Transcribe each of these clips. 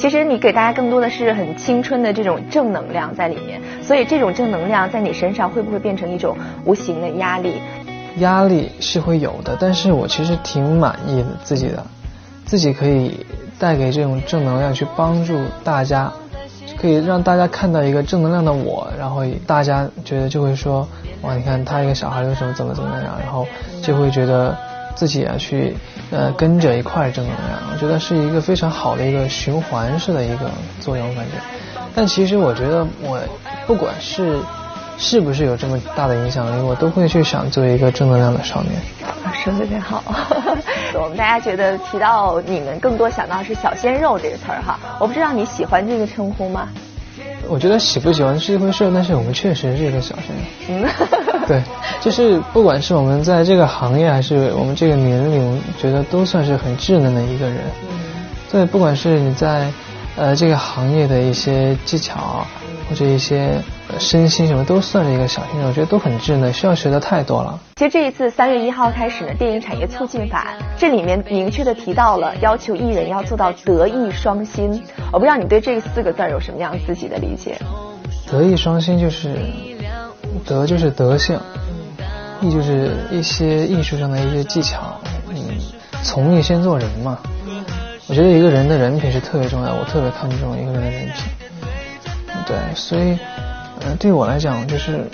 其实你给大家更多的是很青春的这种正能量在里面，所以这种正能量在你身上会不会变成一种无形的压力？压力是会有的，但是我其实挺满意的自己的，自己可以带给这种正能量去帮助大家，可以让大家看到一个正能量的我，然后大家觉得就会说，哇，你看他一个小孩为什么怎么怎么样，然后就会觉得自己啊去呃跟着一块正能量，我觉得是一个非常好的一个循环式的一个作用感觉。但其实我觉得我不管是。是不是有这么大的影响力？我都会去想做一个正能量的少年。说的真好。我们大家觉得提到你们，更多想到是“小鲜肉”这个词儿哈。我不知道你喜欢这个称呼吗？我觉得喜不喜欢是一回事，但是我们确实是一个小鲜肉。嗯。对，就是不管是我们在这个行业，还是我们这个年龄，觉得都算是很稚嫩的一个人。嗯。对，不管是你在呃这个行业的一些技巧。或者一些身心什么都算是一个小鲜肉，我觉得都很稚嫩，需要学的太多了。其实这一次三月一号开始呢，电影产业促进法这里面明确的提到了要求艺人要做到德艺双馨。我不知道你对这四个字有什么样自己的理解？德艺双馨就是德就是德性，艺就是一些艺术上的一些技巧。嗯，从艺先做人嘛。我觉得一个人的人品是特别重要，我特别看重一个人的人品。对，所以，呃，对我来讲，就是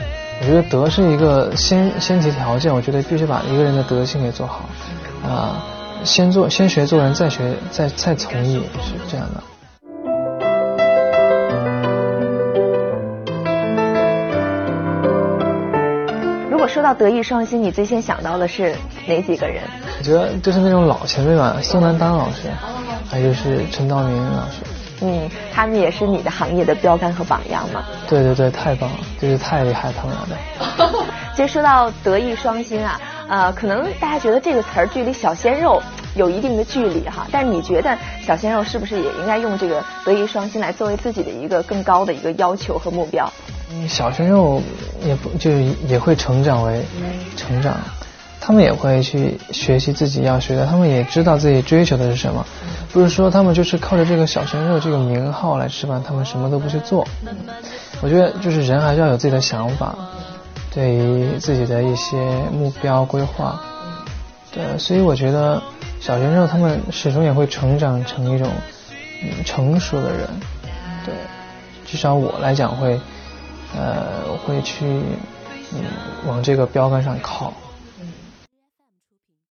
我觉得德是一个先先提条件，我觉得必须把一个人的德性给做好，啊，先做先学做人，再学再再从艺，是这样的。说到德艺双馨，你最先想到的是哪几个人？我觉得就是那种老前辈吧，宋丹丹老师，还有就是陈道明老师。嗯，他们也是你的行业的标杆和榜样嘛。对对对，太棒了，就是太厉害他们了。其实说到德艺双馨啊，呃，可能大家觉得这个词儿距离小鲜肉有一定的距离哈，但是你觉得小鲜肉是不是也应该用这个德艺双馨来作为自己的一个更高的一个要求和目标？嗯，小鲜肉也不就也会成长为成长。他们也会去学习自己要学的，他们也知道自己追求的是什么，不是说他们就是靠着这个小鲜肉这个名号来吃饭，他们什么都不去做。我觉得就是人还是要有自己的想法，对于自己的一些目标规划。对，所以我觉得小鲜肉他们始终也会成长成一种嗯成熟的人。对，至少我来讲会，呃，会去嗯往这个标杆上靠。